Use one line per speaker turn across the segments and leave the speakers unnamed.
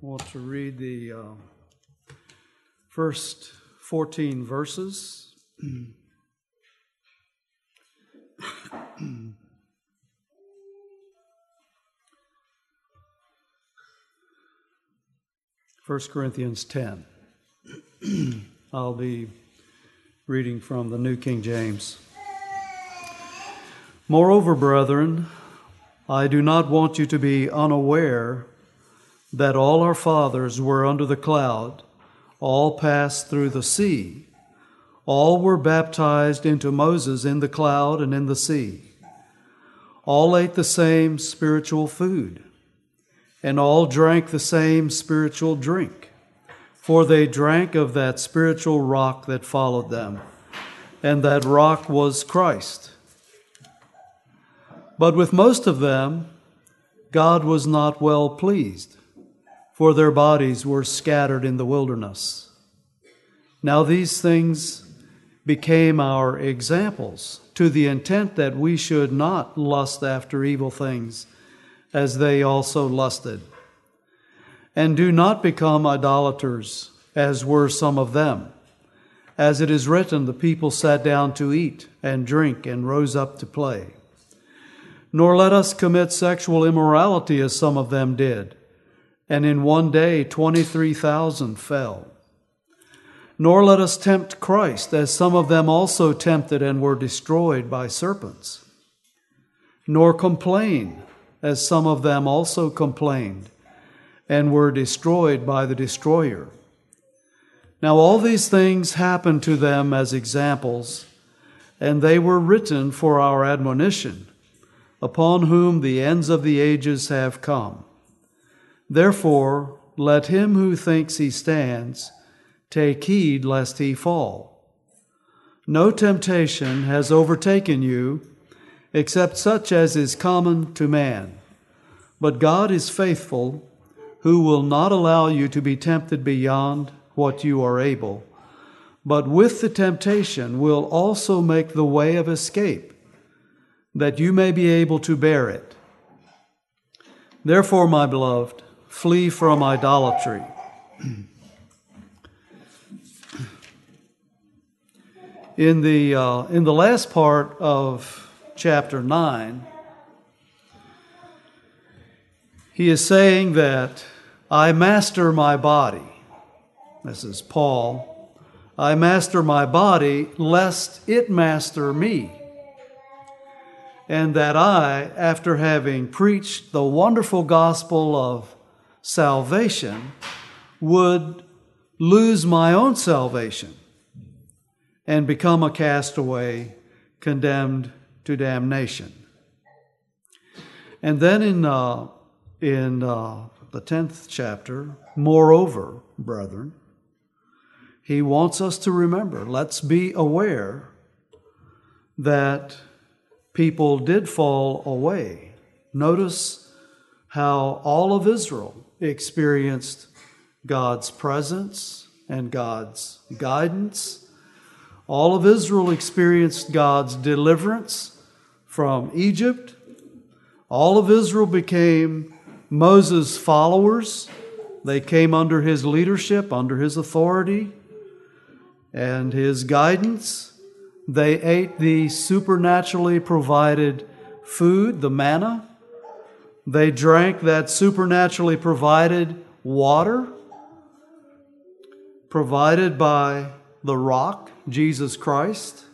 want to read the uh, first 14 verses. First Corinthians 10. I'll be reading from the New King James. Moreover, brethren, I do not want you to be unaware that all our fathers were under the cloud, all passed through the sea, all were baptized into Moses in the cloud and in the sea. All ate the same spiritual food, and all drank the same spiritual drink, for they drank of that spiritual rock that followed them, and that rock was Christ. But with most of them, God was not well pleased for their bodies were scattered in the wilderness. Now these things became our examples, to the intent that we should not lust after evil things, as they also lusted. And do not become idolaters, as were some of them. As it is written, the people sat down to eat and drink and rose up to play. Nor let us commit sexual immorality, as some of them did and in one day 23,000 fell. Nor let us tempt Christ, as some of them also tempted and were destroyed by serpents. Nor complain, as some of them also complained and were destroyed by the destroyer. Now, all these things happened to them as examples, and they were written for our admonition, upon whom the ends of the ages have come. Therefore, let him who thinks he stands take heed lest he fall. No temptation has overtaken you except such as is common to man. But God is faithful, who will not allow you to be tempted beyond what you are able, but with the temptation will also make the way of escape, that you may be able to bear it. Therefore, my beloved, flee from idolatry. In the, uh, in the last part of chapter 9, he is saying that I master my body. This is Paul. I master my body lest it master me. And that I, after having preached the wonderful gospel of salvation would lose my own salvation and become a castaway condemned to damnation. And then in, uh, in uh, the 10th chapter, moreover, brethren, he wants us to remember, let's be aware that people did fall away. Notice how all of Israel experienced God's presence and God's guidance. All of Israel experienced God's deliverance from Egypt. All of Israel became Moses' followers. They came under his leadership, under his authority, and his guidance. They ate the supernaturally provided food, the manna. They drank that supernaturally provided water provided by the rock, Jesus Christ.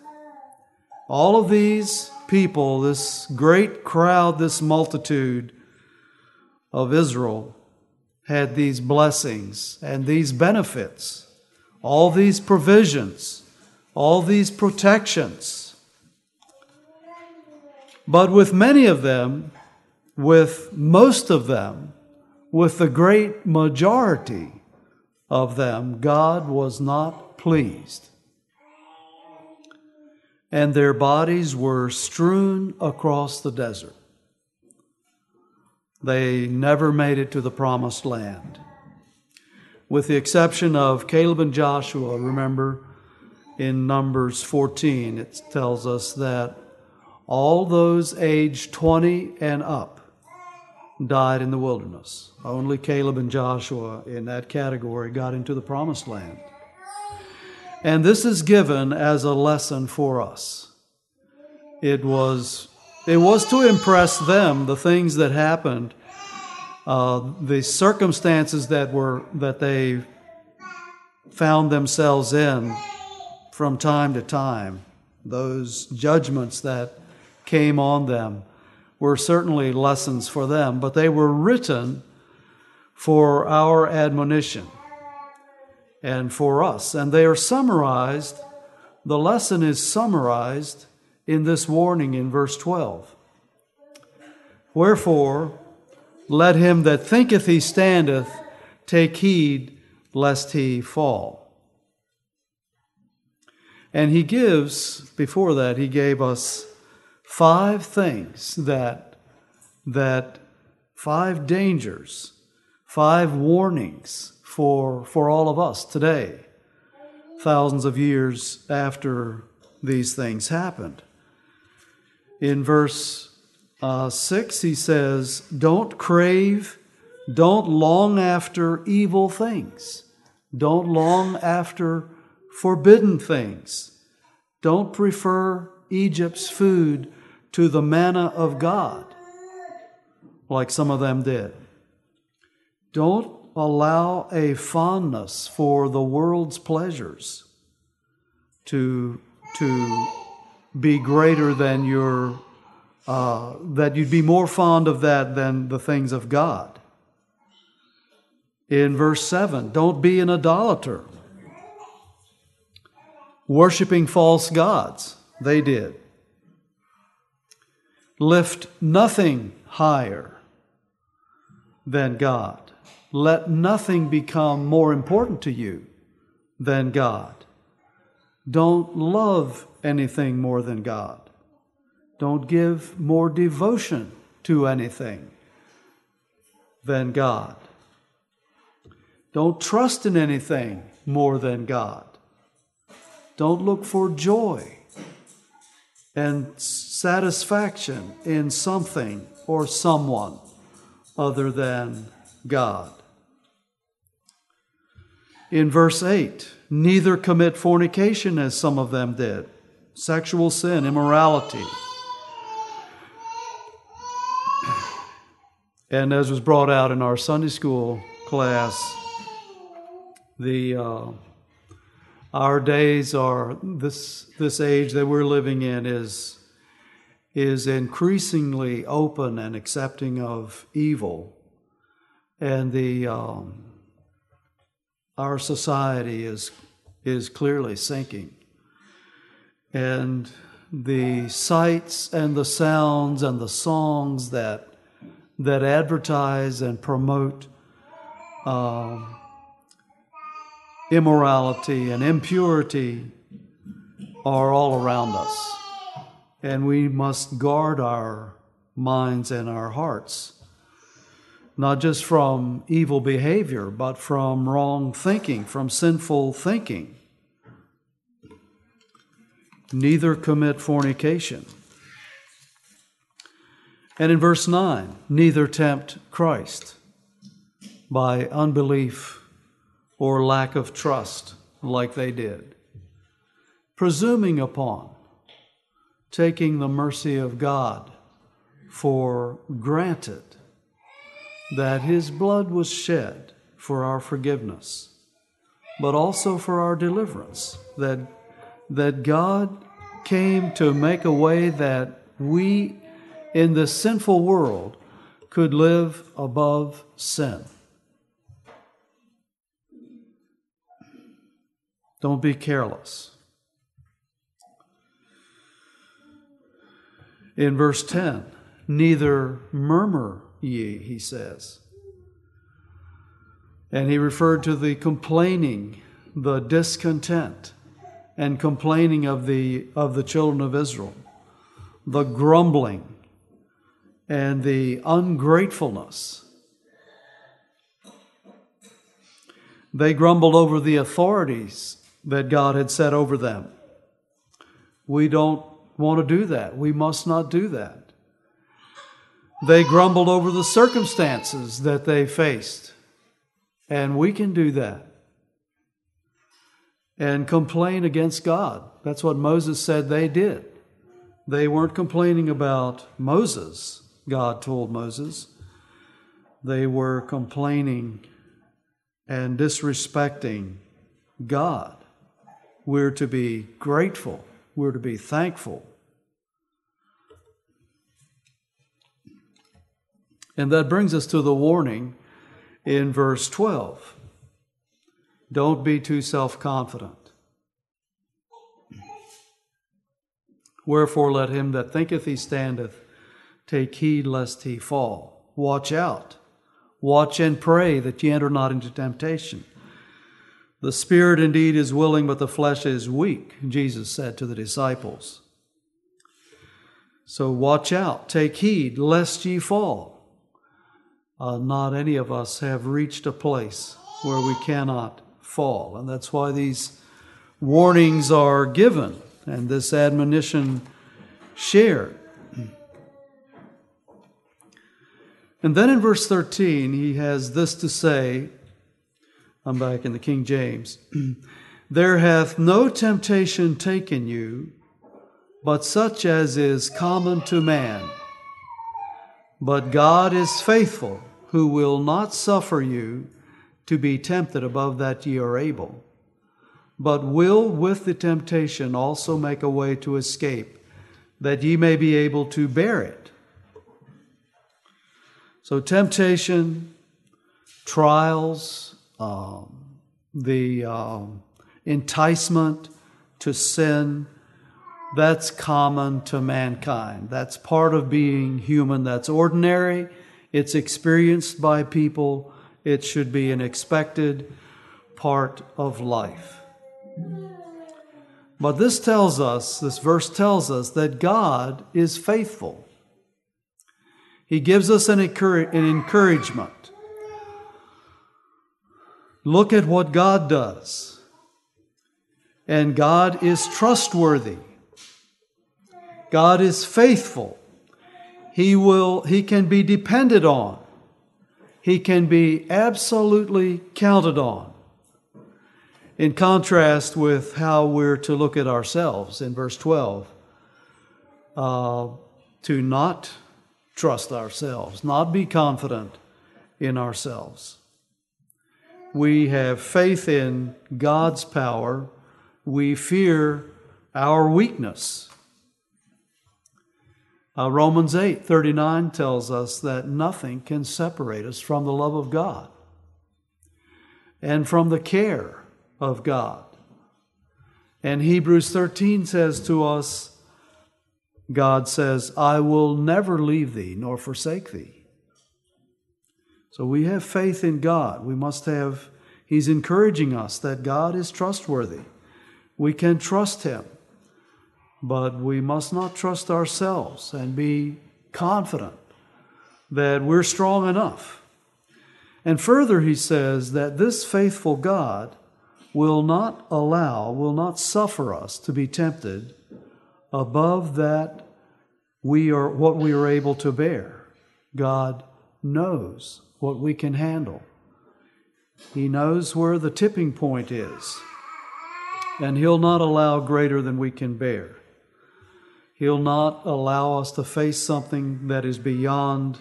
All of these people, this great crowd, this multitude of Israel, had these blessings and these benefits, all these provisions, all these protections. But with many of them, with most of them, with the great majority of them, God was not pleased. And their bodies were strewn across the desert. They never made it to the promised land. With the exception of Caleb and Joshua, remember in Numbers 14, it tells us that all those aged 20 and up died in the wilderness. Only Caleb and Joshua in that category got into the promised land. And this is given as a lesson for us. It was, it was to impress them the things that happened, uh, the circumstances that were that they found themselves in from time to time, those judgments that came on them were certainly lessons for them, but they were written for our admonition and for us. And they are summarized, the lesson is summarized in this warning in verse 12. Wherefore, let him that thinketh he standeth take heed lest he fall. And he gives, before that, he gave us five things that, that five dangers, five warnings for, for all of us today, thousands of years after these things happened. In verse uh, 6, he says, Don't crave, don't long after evil things, don't long after forbidden things, don't prefer Egypt's food to the manna of God, like some of them did. Don't allow a fondness for the world's pleasures to, to be greater than your, uh, that you'd be more fond of that than the things of God. In verse 7, don't be an idolater, worshiping false gods. They did lift nothing higher than God. Let nothing become more important to you than God. Don't love anything more than God. Don't give more devotion to anything than God. Don't trust in anything more than God. Don't look for joy and satisfaction in something or someone other than God. In verse 8, neither commit fornication as some of them did, sexual sin, immorality. And as was brought out in our Sunday school class, the uh, our days are this this age that we're living in is is increasingly open and accepting of evil, and the um, our society is is clearly sinking, and the sights and the sounds and the songs that that advertise and promote. Um, immorality and impurity are all around us. And we must guard our minds and our hearts, not just from evil behavior, but from wrong thinking, from sinful thinking. Neither commit fornication. And in verse 9, neither tempt Christ by unbelief or lack of trust like they did. Presuming upon taking the mercy of God for granted that His blood was shed for our forgiveness, but also for our deliverance, that, that God came to make a way that we in this sinful world could live above sin. Don't be careless. In verse 10, neither murmur ye, he says. And he referred to the complaining, the discontent, and complaining of the, of the children of Israel, the grumbling, and the ungratefulness. They grumbled over the authorities that God had set over them. We don't want to do that. We must not do that. They grumbled over the circumstances that they faced. And we can do that. And complain against God. That's what Moses said they did. They weren't complaining about Moses, God told Moses. They were complaining and disrespecting God. We're to be grateful, we're to be thankful. And that brings us to the warning in verse 12. Don't be too self confident. Wherefore, let him that thinketh he standeth take heed lest he fall. Watch out. Watch and pray that ye enter not into temptation. The spirit indeed is willing, but the flesh is weak, Jesus said to the disciples. So watch out, take heed, lest ye fall. Uh, not any of us have reached a place where we cannot fall. And that's why these warnings are given and this admonition shared. And then in verse 13, he has this to say I'm back in the King James. there hath no temptation taken you, but such as is common to man. But God is faithful, who will not suffer you to be tempted above that ye are able, but will with the temptation also make a way to escape, that ye may be able to bear it. So, temptation, trials, um, the um, enticement to sin, that's common to mankind. That's part of being human. That's ordinary. It's experienced by people. It should be an expected part of life. But this tells us, this verse tells us that God is faithful. He gives us an, encouragement. Look at what God does. And God is trustworthy. God is faithful. He will he can be depended on. He can be absolutely counted on. In contrast with how we're to look at ourselves in verse 12, uh, to not trust ourselves, not be confident in ourselves. We have faith in God's power. We fear our weakness. Uh, Romans 8 39 tells us that nothing can separate us from the love of God and from the care of God. And Hebrews 13 says to us, God says, I will never leave thee nor forsake thee. So we have faith in God. We must have, He's encouraging us that God is trustworthy. We can trust Him, but we must not trust ourselves and be confident that we're strong enough. And further, he says that this faithful God will not allow, will not suffer us to be tempted above that we are what we are able to bear. God knows what we can handle. He knows where the tipping point is, and He'll not allow greater than we can bear. He'll not allow us to face something that is beyond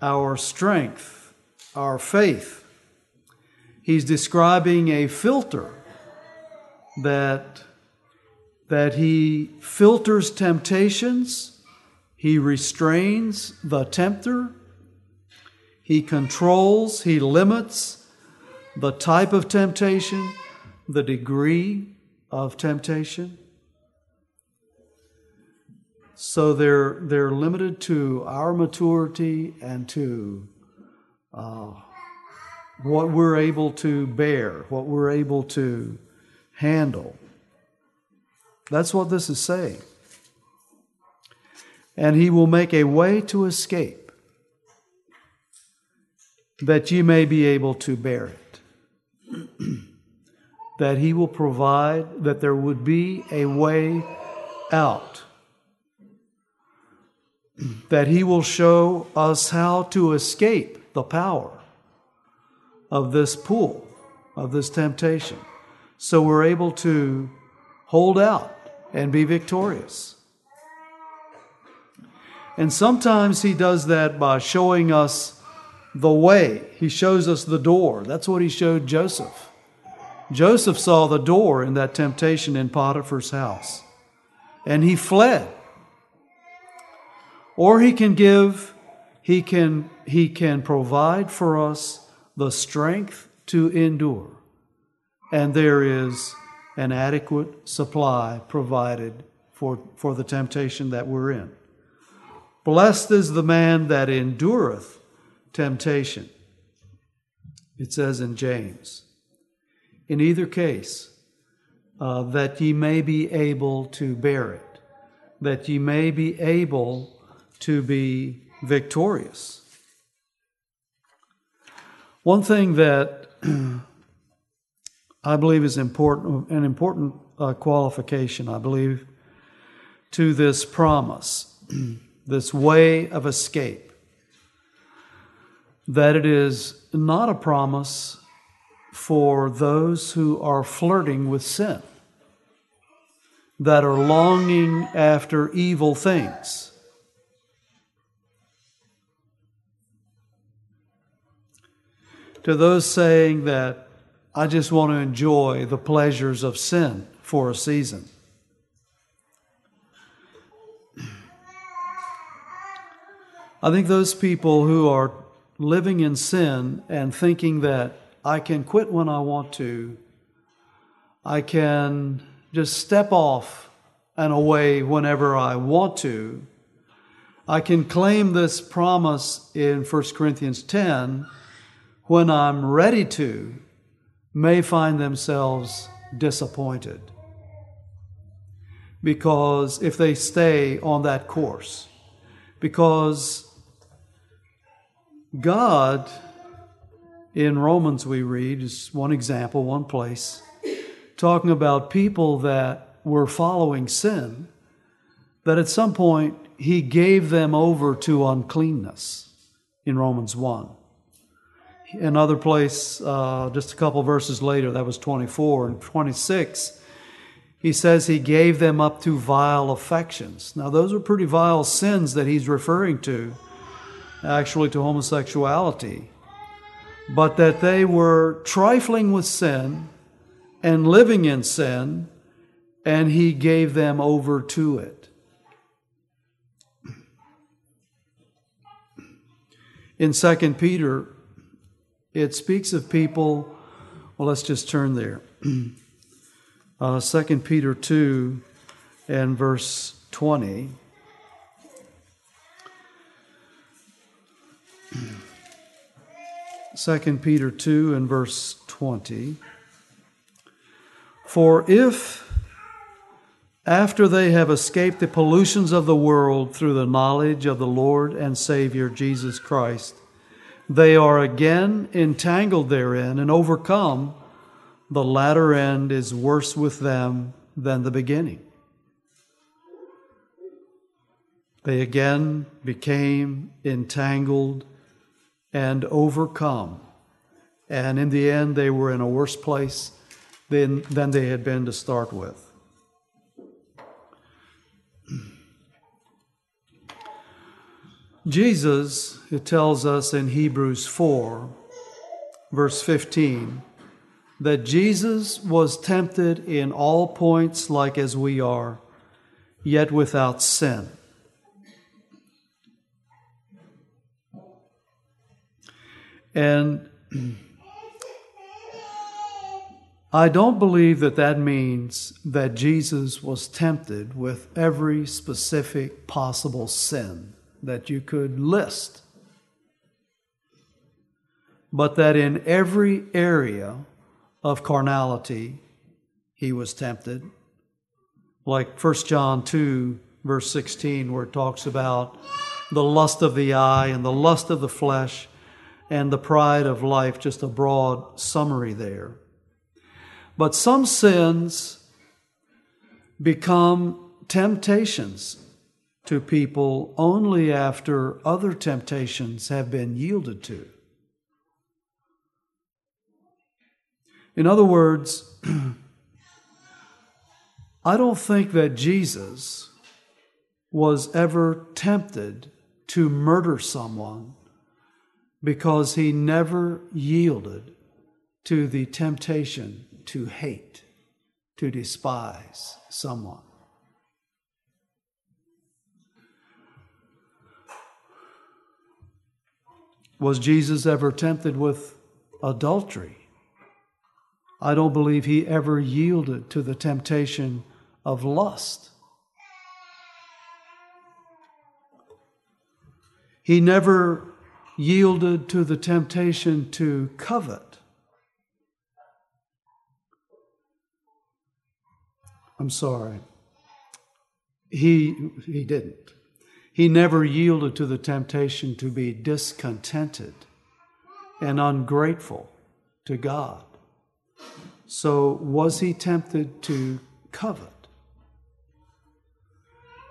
our strength, our faith. He's describing a filter that, that He filters temptations, He restrains the tempter he controls, He limits the type of temptation, the degree of temptation. So they're, they're limited to our maturity and to uh, what we're able to bear, what we're able to handle. That's what this is saying. And He will make a way to escape that ye may be able to bear it. that he will provide, that there would be a way out. that He will show us how to escape the power of this pool, of this temptation, so we're able to hold out and be victorious. And sometimes He does that by showing us the way, He shows us the door. That's what He showed Joseph. Joseph saw the door in that temptation in Potiphar's house, and he fled. Or he can give, he can, he can provide for us the strength to endure. And there is an adequate supply provided for, for the temptation that we're in. Blessed is the man that endureth temptation. It says in James. In either case, uh, that ye may be able to bear it, that ye may be able to be victorious. One thing that I believe is important, an important uh, qualification, I believe, to this promise, this way of escape, that it is not a promise for those who are flirting with sin, that are longing after evil things to those saying that I just want to enjoy the pleasures of sin for a season. I think those people who are living in sin and thinking that I can quit when I want to, I can just step off and away whenever I want to, I can claim this promise in 1 Corinthians 10 when I'm ready to, may find themselves disappointed. Because if they stay on that course, because God, in Romans, we read, is one example, one place, talking about people that were following sin, that at some point he gave them over to uncleanness in Romans 1 another place, uh, just a couple verses later, that was 24 and 26, he says he gave them up to vile affections. Now, those are pretty vile sins that he's referring to, actually, to homosexuality. But that they were trifling with sin and living in sin, and he gave them over to it. In 2 Peter it speaks of people, well, let's just turn there. uh, 2 Peter 2 and verse 20. Second Peter 2 and verse 20. For if, after they have escaped the pollutions of the world through the knowledge of the Lord and Savior Jesus Christ, they are again entangled therein and overcome, the latter end is worse with them than the beginning. They again became entangled and overcome. And in the end, they were in a worse place than, than they had been to start with. Jesus, it tells us in Hebrews 4, verse 15, that Jesus was tempted in all points like as we are, yet without sin. And I don't believe that that means that Jesus was tempted with every specific possible sin that you could list, but that in every area of carnality he was tempted. Like 1 John 2, verse 16, where it talks about the lust of the eye and the lust of the flesh and the pride of life, just a broad summary there. But some sins become temptations to people only after other temptations have been yielded to. In other words, I don't think that Jesus was ever tempted to murder someone because he never yielded to the temptation to hate, to despise someone. Was Jesus ever tempted with adultery? I don't believe he ever yielded to the temptation of lust. He never yielded to the temptation to covet. I'm sorry. He, he didn't. He never yielded to the temptation to be discontented and ungrateful to God. So, was he tempted to covet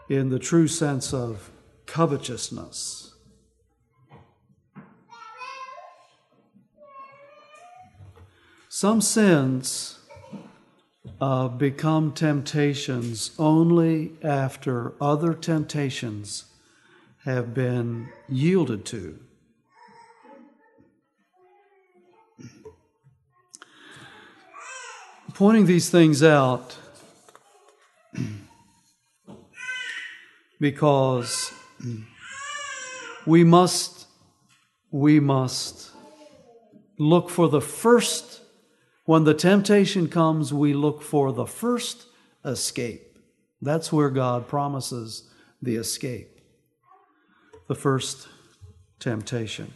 in the true sense of covetousness? Some sins uh, become temptations only after other temptations have been yielded to. Pointing these things out because we must we must look for the first when the temptation comes we look for the first escape that's where god promises the escape the first temptation.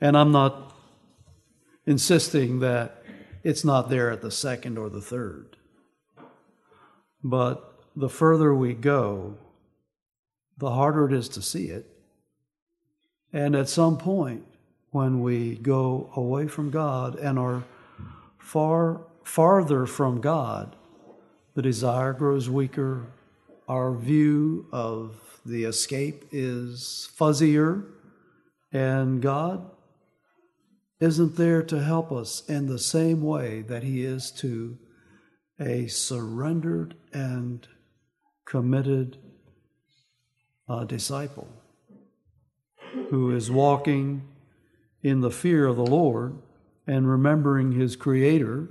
And I'm not insisting that it's not there at the second or the third. But the further we go, the harder it is to see it. And at some point, when we go away from God and are far farther from God, the desire grows weaker, our view of the escape is fuzzier, and God isn't there to help us in the same way that He is to a surrendered and committed uh, disciple who is walking in the fear of the Lord and remembering his Creator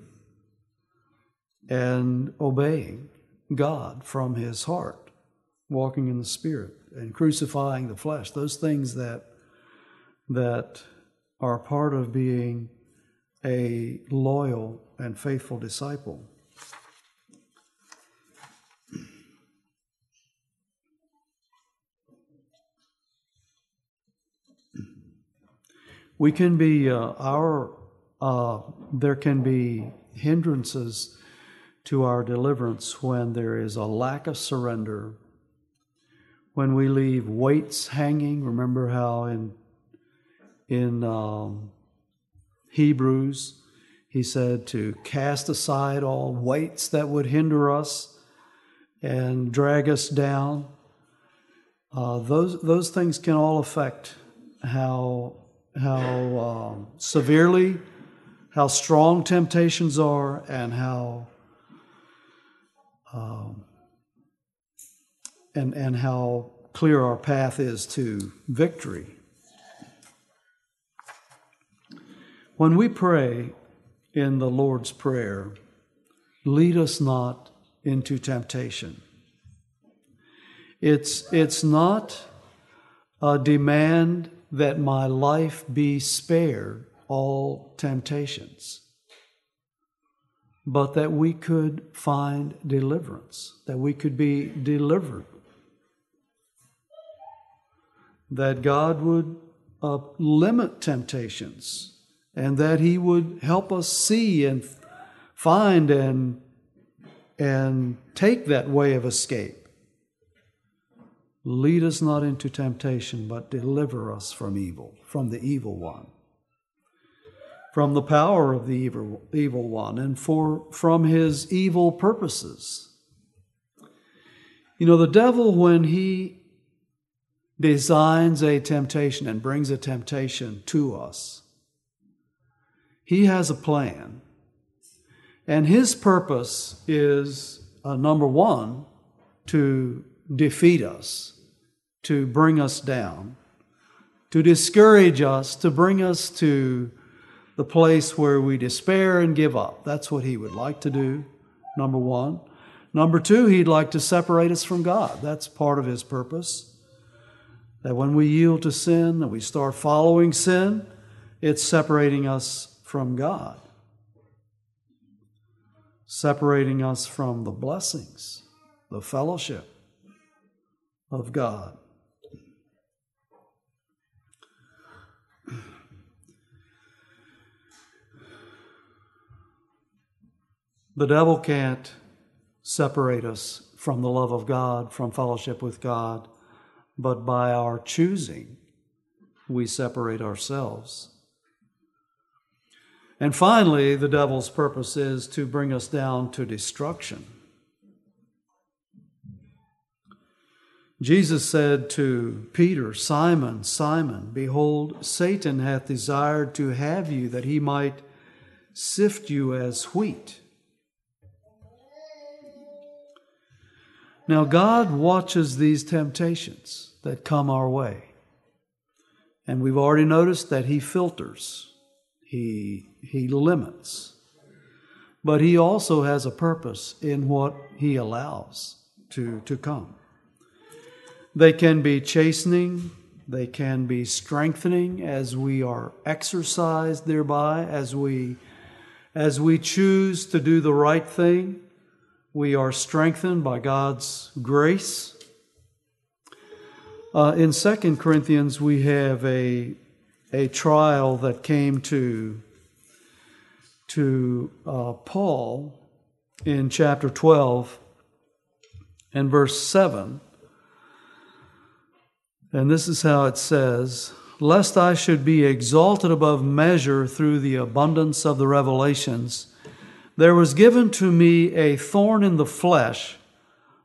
and obeying. God from his heart, walking in the Spirit and crucifying the flesh. Those things that that are part of being a loyal and faithful disciple. We can be uh, our uh, there can be hindrances to our deliverance when there is a lack of surrender, when we leave weights hanging. Remember how in in um, Hebrews he said to cast aside all weights that would hinder us and drag us down. Uh, those those things can all affect how how um, severely, how strong temptations are, and how um, and, and how clear our path is to victory. When we pray in the Lord's Prayer, lead us not into temptation. It's, it's not a demand that my life be spared all temptations but that we could find deliverance, that we could be delivered, that God would uh, limit temptations, and that He would help us see and find and and take that way of escape. Lead us not into temptation, but deliver us from evil, from the evil one from the power of the evil, evil one and for, from his evil purposes. You know, the devil, when he designs a temptation and brings a temptation to us, he has a plan. And his purpose is uh, number one, to defeat us, to bring us down, to discourage us, to bring us to the place where we despair and give up. That's what he would like to do, number one. Number two, he'd like to separate us from God. That's part of his purpose. That when we yield to sin, that we start following sin, it's separating us from God, separating us from the blessings, the fellowship of God. The devil can't separate us from the love of God, from fellowship with God, but by our choosing, we separate ourselves. And finally, the devil's purpose is to bring us down to destruction. Jesus said to Peter, Simon, Simon, behold, Satan hath desired to have you that he might sift you as wheat. Now, God watches these temptations that come our way. And we've already noticed that He filters, He, he limits. But He also has a purpose in what He allows to, to come. They can be chastening, they can be strengthening as we are exercised thereby, as we, as we choose to do the right thing we are strengthened by God's grace. Uh, in 2 Corinthians, we have a, a trial that came to, to uh, Paul in chapter 12 and verse 7. And this is how it says Lest I should be exalted above measure through the abundance of the revelations there was given to me a thorn in the flesh,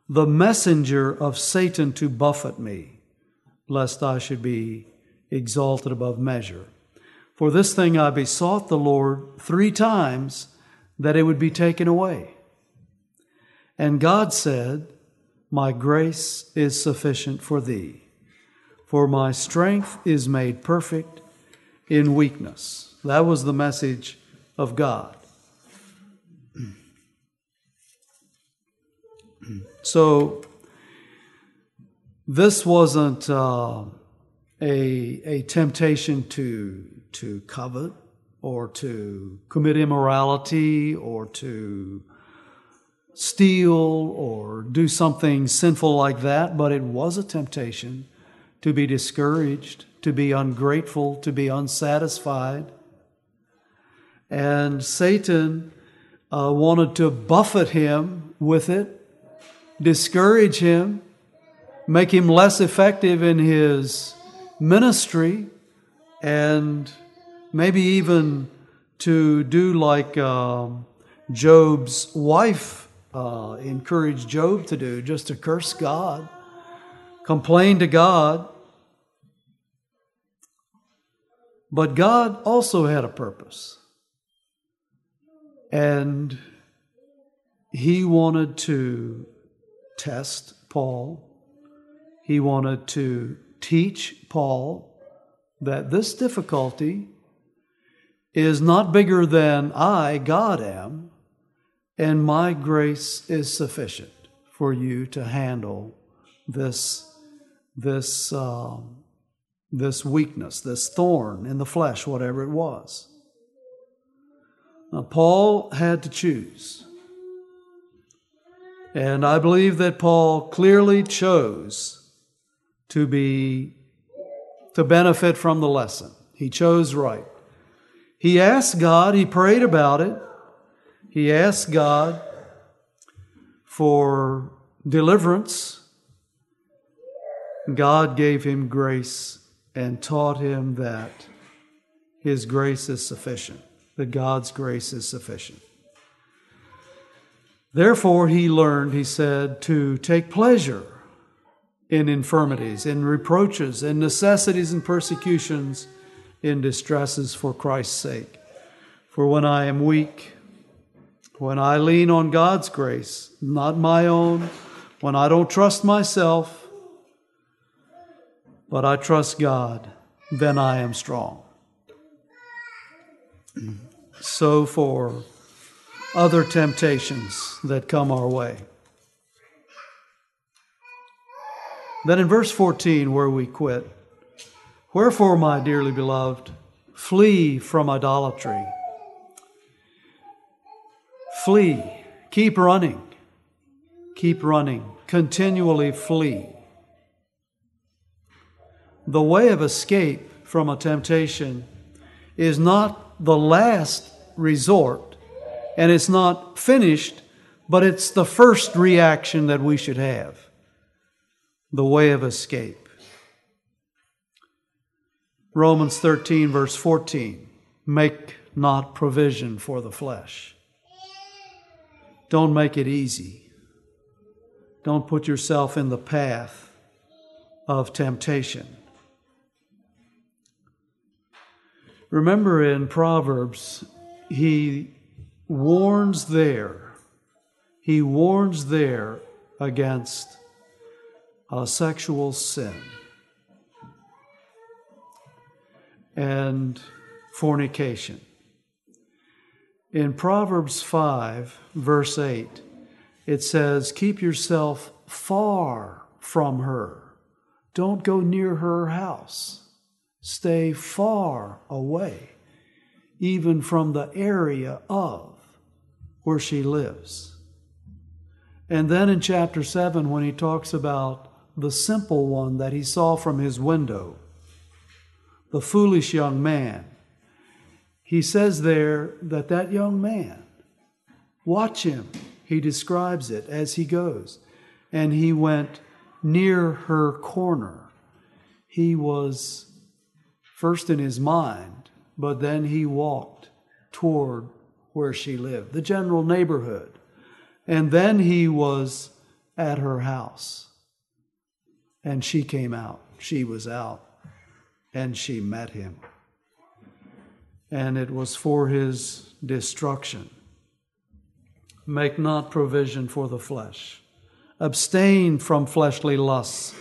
the messenger of Satan to buffet me, lest I should be exalted above measure. For this thing I besought the Lord three times that it would be taken away. And God said, My grace is sufficient for thee, for my strength is made perfect in weakness. That was the message of God. So this wasn't uh, a, a temptation to, to covet or to commit immorality or to steal or do something sinful like that, but it was a temptation to be discouraged, to be ungrateful, to be unsatisfied. And Satan uh, wanted to buffet him with it discourage him, make him less effective in his ministry, and maybe even to do like um, Job's wife uh, encouraged Job to do, just to curse God, complain to God. But God also had a purpose. And He wanted to test Paul. He wanted to teach Paul that this difficulty is not bigger than I, God, am, and my grace is sufficient for you to handle this, this, um, this weakness, this thorn in the flesh, whatever it was. Now, Paul had to choose. And I believe that Paul clearly chose to be to benefit from the lesson. He chose right. He asked God, he prayed about it. He asked God for deliverance. God gave him grace and taught him that his grace is sufficient, that God's grace is sufficient. Therefore, he learned, he said, to take pleasure in infirmities, in reproaches, in necessities and persecutions, in distresses for Christ's sake. For when I am weak, when I lean on God's grace, not my own, when I don't trust myself, but I trust God, then I am strong. So for other temptations that come our way. Then in verse 14, where we quit, Wherefore, my dearly beloved, flee from idolatry. Flee. Keep running. Keep running. Continually flee. The way of escape from a temptation is not the last resort and it's not finished, but it's the first reaction that we should have the way of escape. Romans 13, verse 14 make not provision for the flesh. Don't make it easy. Don't put yourself in the path of temptation. Remember in Proverbs, he warns there, he warns there against a sexual sin and fornication. In Proverbs 5, verse 8, it says, Keep yourself far from her. Don't go near her house. Stay far away, even from the area of where she lives. And then in chapter 7, when he talks about the simple one that he saw from his window, the foolish young man, he says there that that young man, watch him. He describes it as he goes. And he went near her corner. He was first in his mind, but then he walked toward where she lived, the general neighborhood. And then he was at her house. And she came out. She was out. And she met him. And it was for his destruction. Make not provision for the flesh. Abstain from fleshly lusts,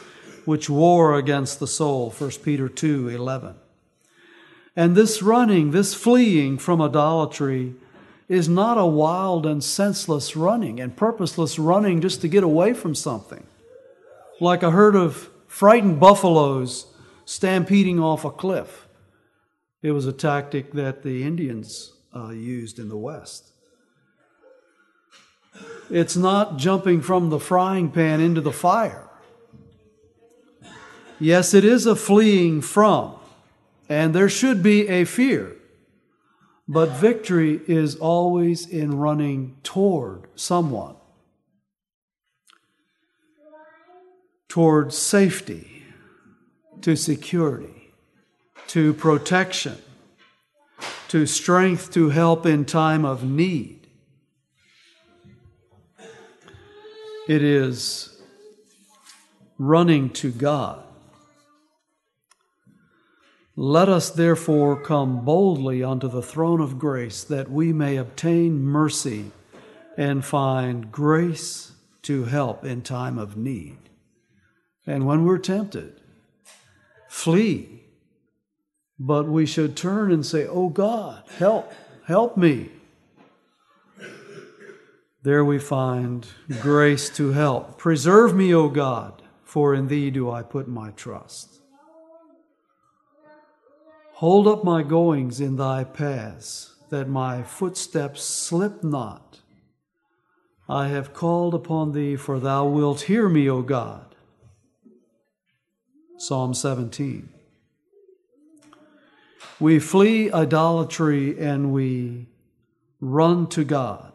which war against the soul. 1 Peter 2 11. And this running, this fleeing from idolatry, is not a wild and senseless running and purposeless running just to get away from something. Like a herd of frightened buffaloes stampeding off a cliff. It was a tactic that the Indians uh, used in the West. It's not jumping from the frying pan into the fire. Yes, it is a fleeing from, and there should be a fear. But victory is always in running toward someone, toward safety, to security, to protection, to strength to help in time of need. It is running to God. Let us therefore come boldly unto the throne of grace that we may obtain mercy and find grace to help in time of need. And when we're tempted, flee. But we should turn and say, Oh God, help, help me. There we find grace to help. Preserve me, O God, for in thee do I put my trust. Hold up my goings in thy paths, that my footsteps slip not. I have called upon thee, for thou wilt hear me, O God. Psalm 17. We flee idolatry and we run to God.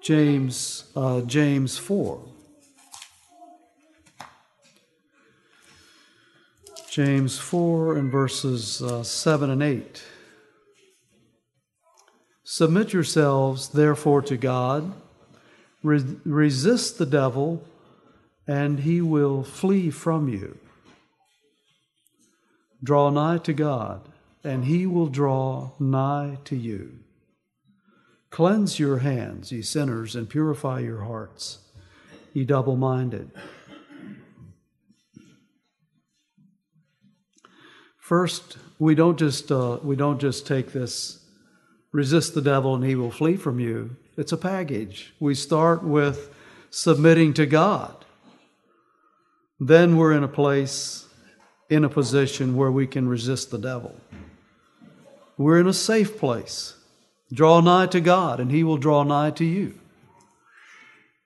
James, uh, James 4. James 4 and verses uh, 7 and 8 Submit yourselves, therefore, to God. Re- resist the devil, and he will flee from you. Draw nigh to God, and he will draw nigh to you. Cleanse your hands, ye sinners, and purify your hearts, ye double minded. First, we don't just uh, we don't just take this resist the devil and he will flee from you. It's a package. We start with submitting to God. Then we're in a place, in a position where we can resist the devil. We're in a safe place. Draw nigh to God and he will draw nigh to you.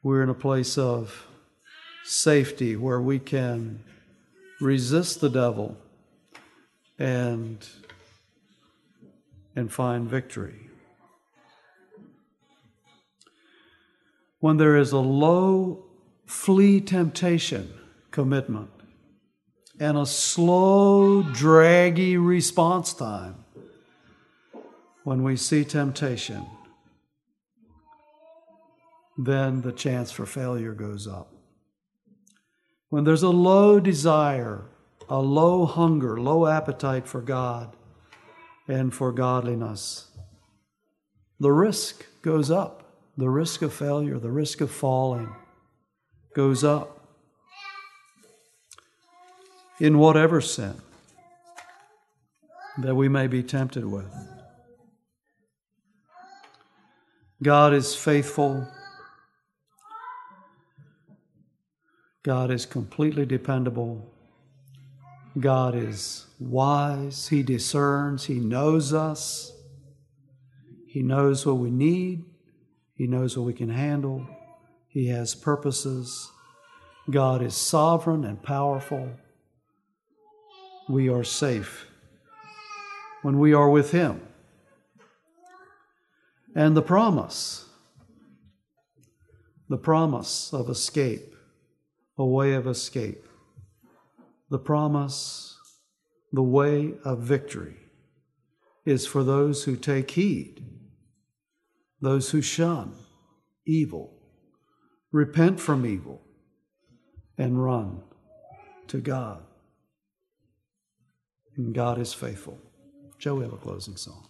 We're in a place of safety where we can resist the devil and, and find victory. When there is a low flee temptation commitment and a slow, draggy response time, when we see temptation, then the chance for failure goes up. When there's a low desire a low hunger, low appetite for God and for godliness, the risk goes up. The risk of failure, the risk of falling goes up. In whatever sin that we may be tempted with. God is faithful. God is completely dependable. God is wise, He discerns, He knows us, He knows what we need, He knows what we can handle, He has purposes. God is sovereign and powerful. We are safe when we are with Him. And the promise, the promise of escape, a way of escape the promise, the way of victory is for those who take heed, those who shun evil, repent from evil, and run to God. And God is faithful. Joe, we have a closing song.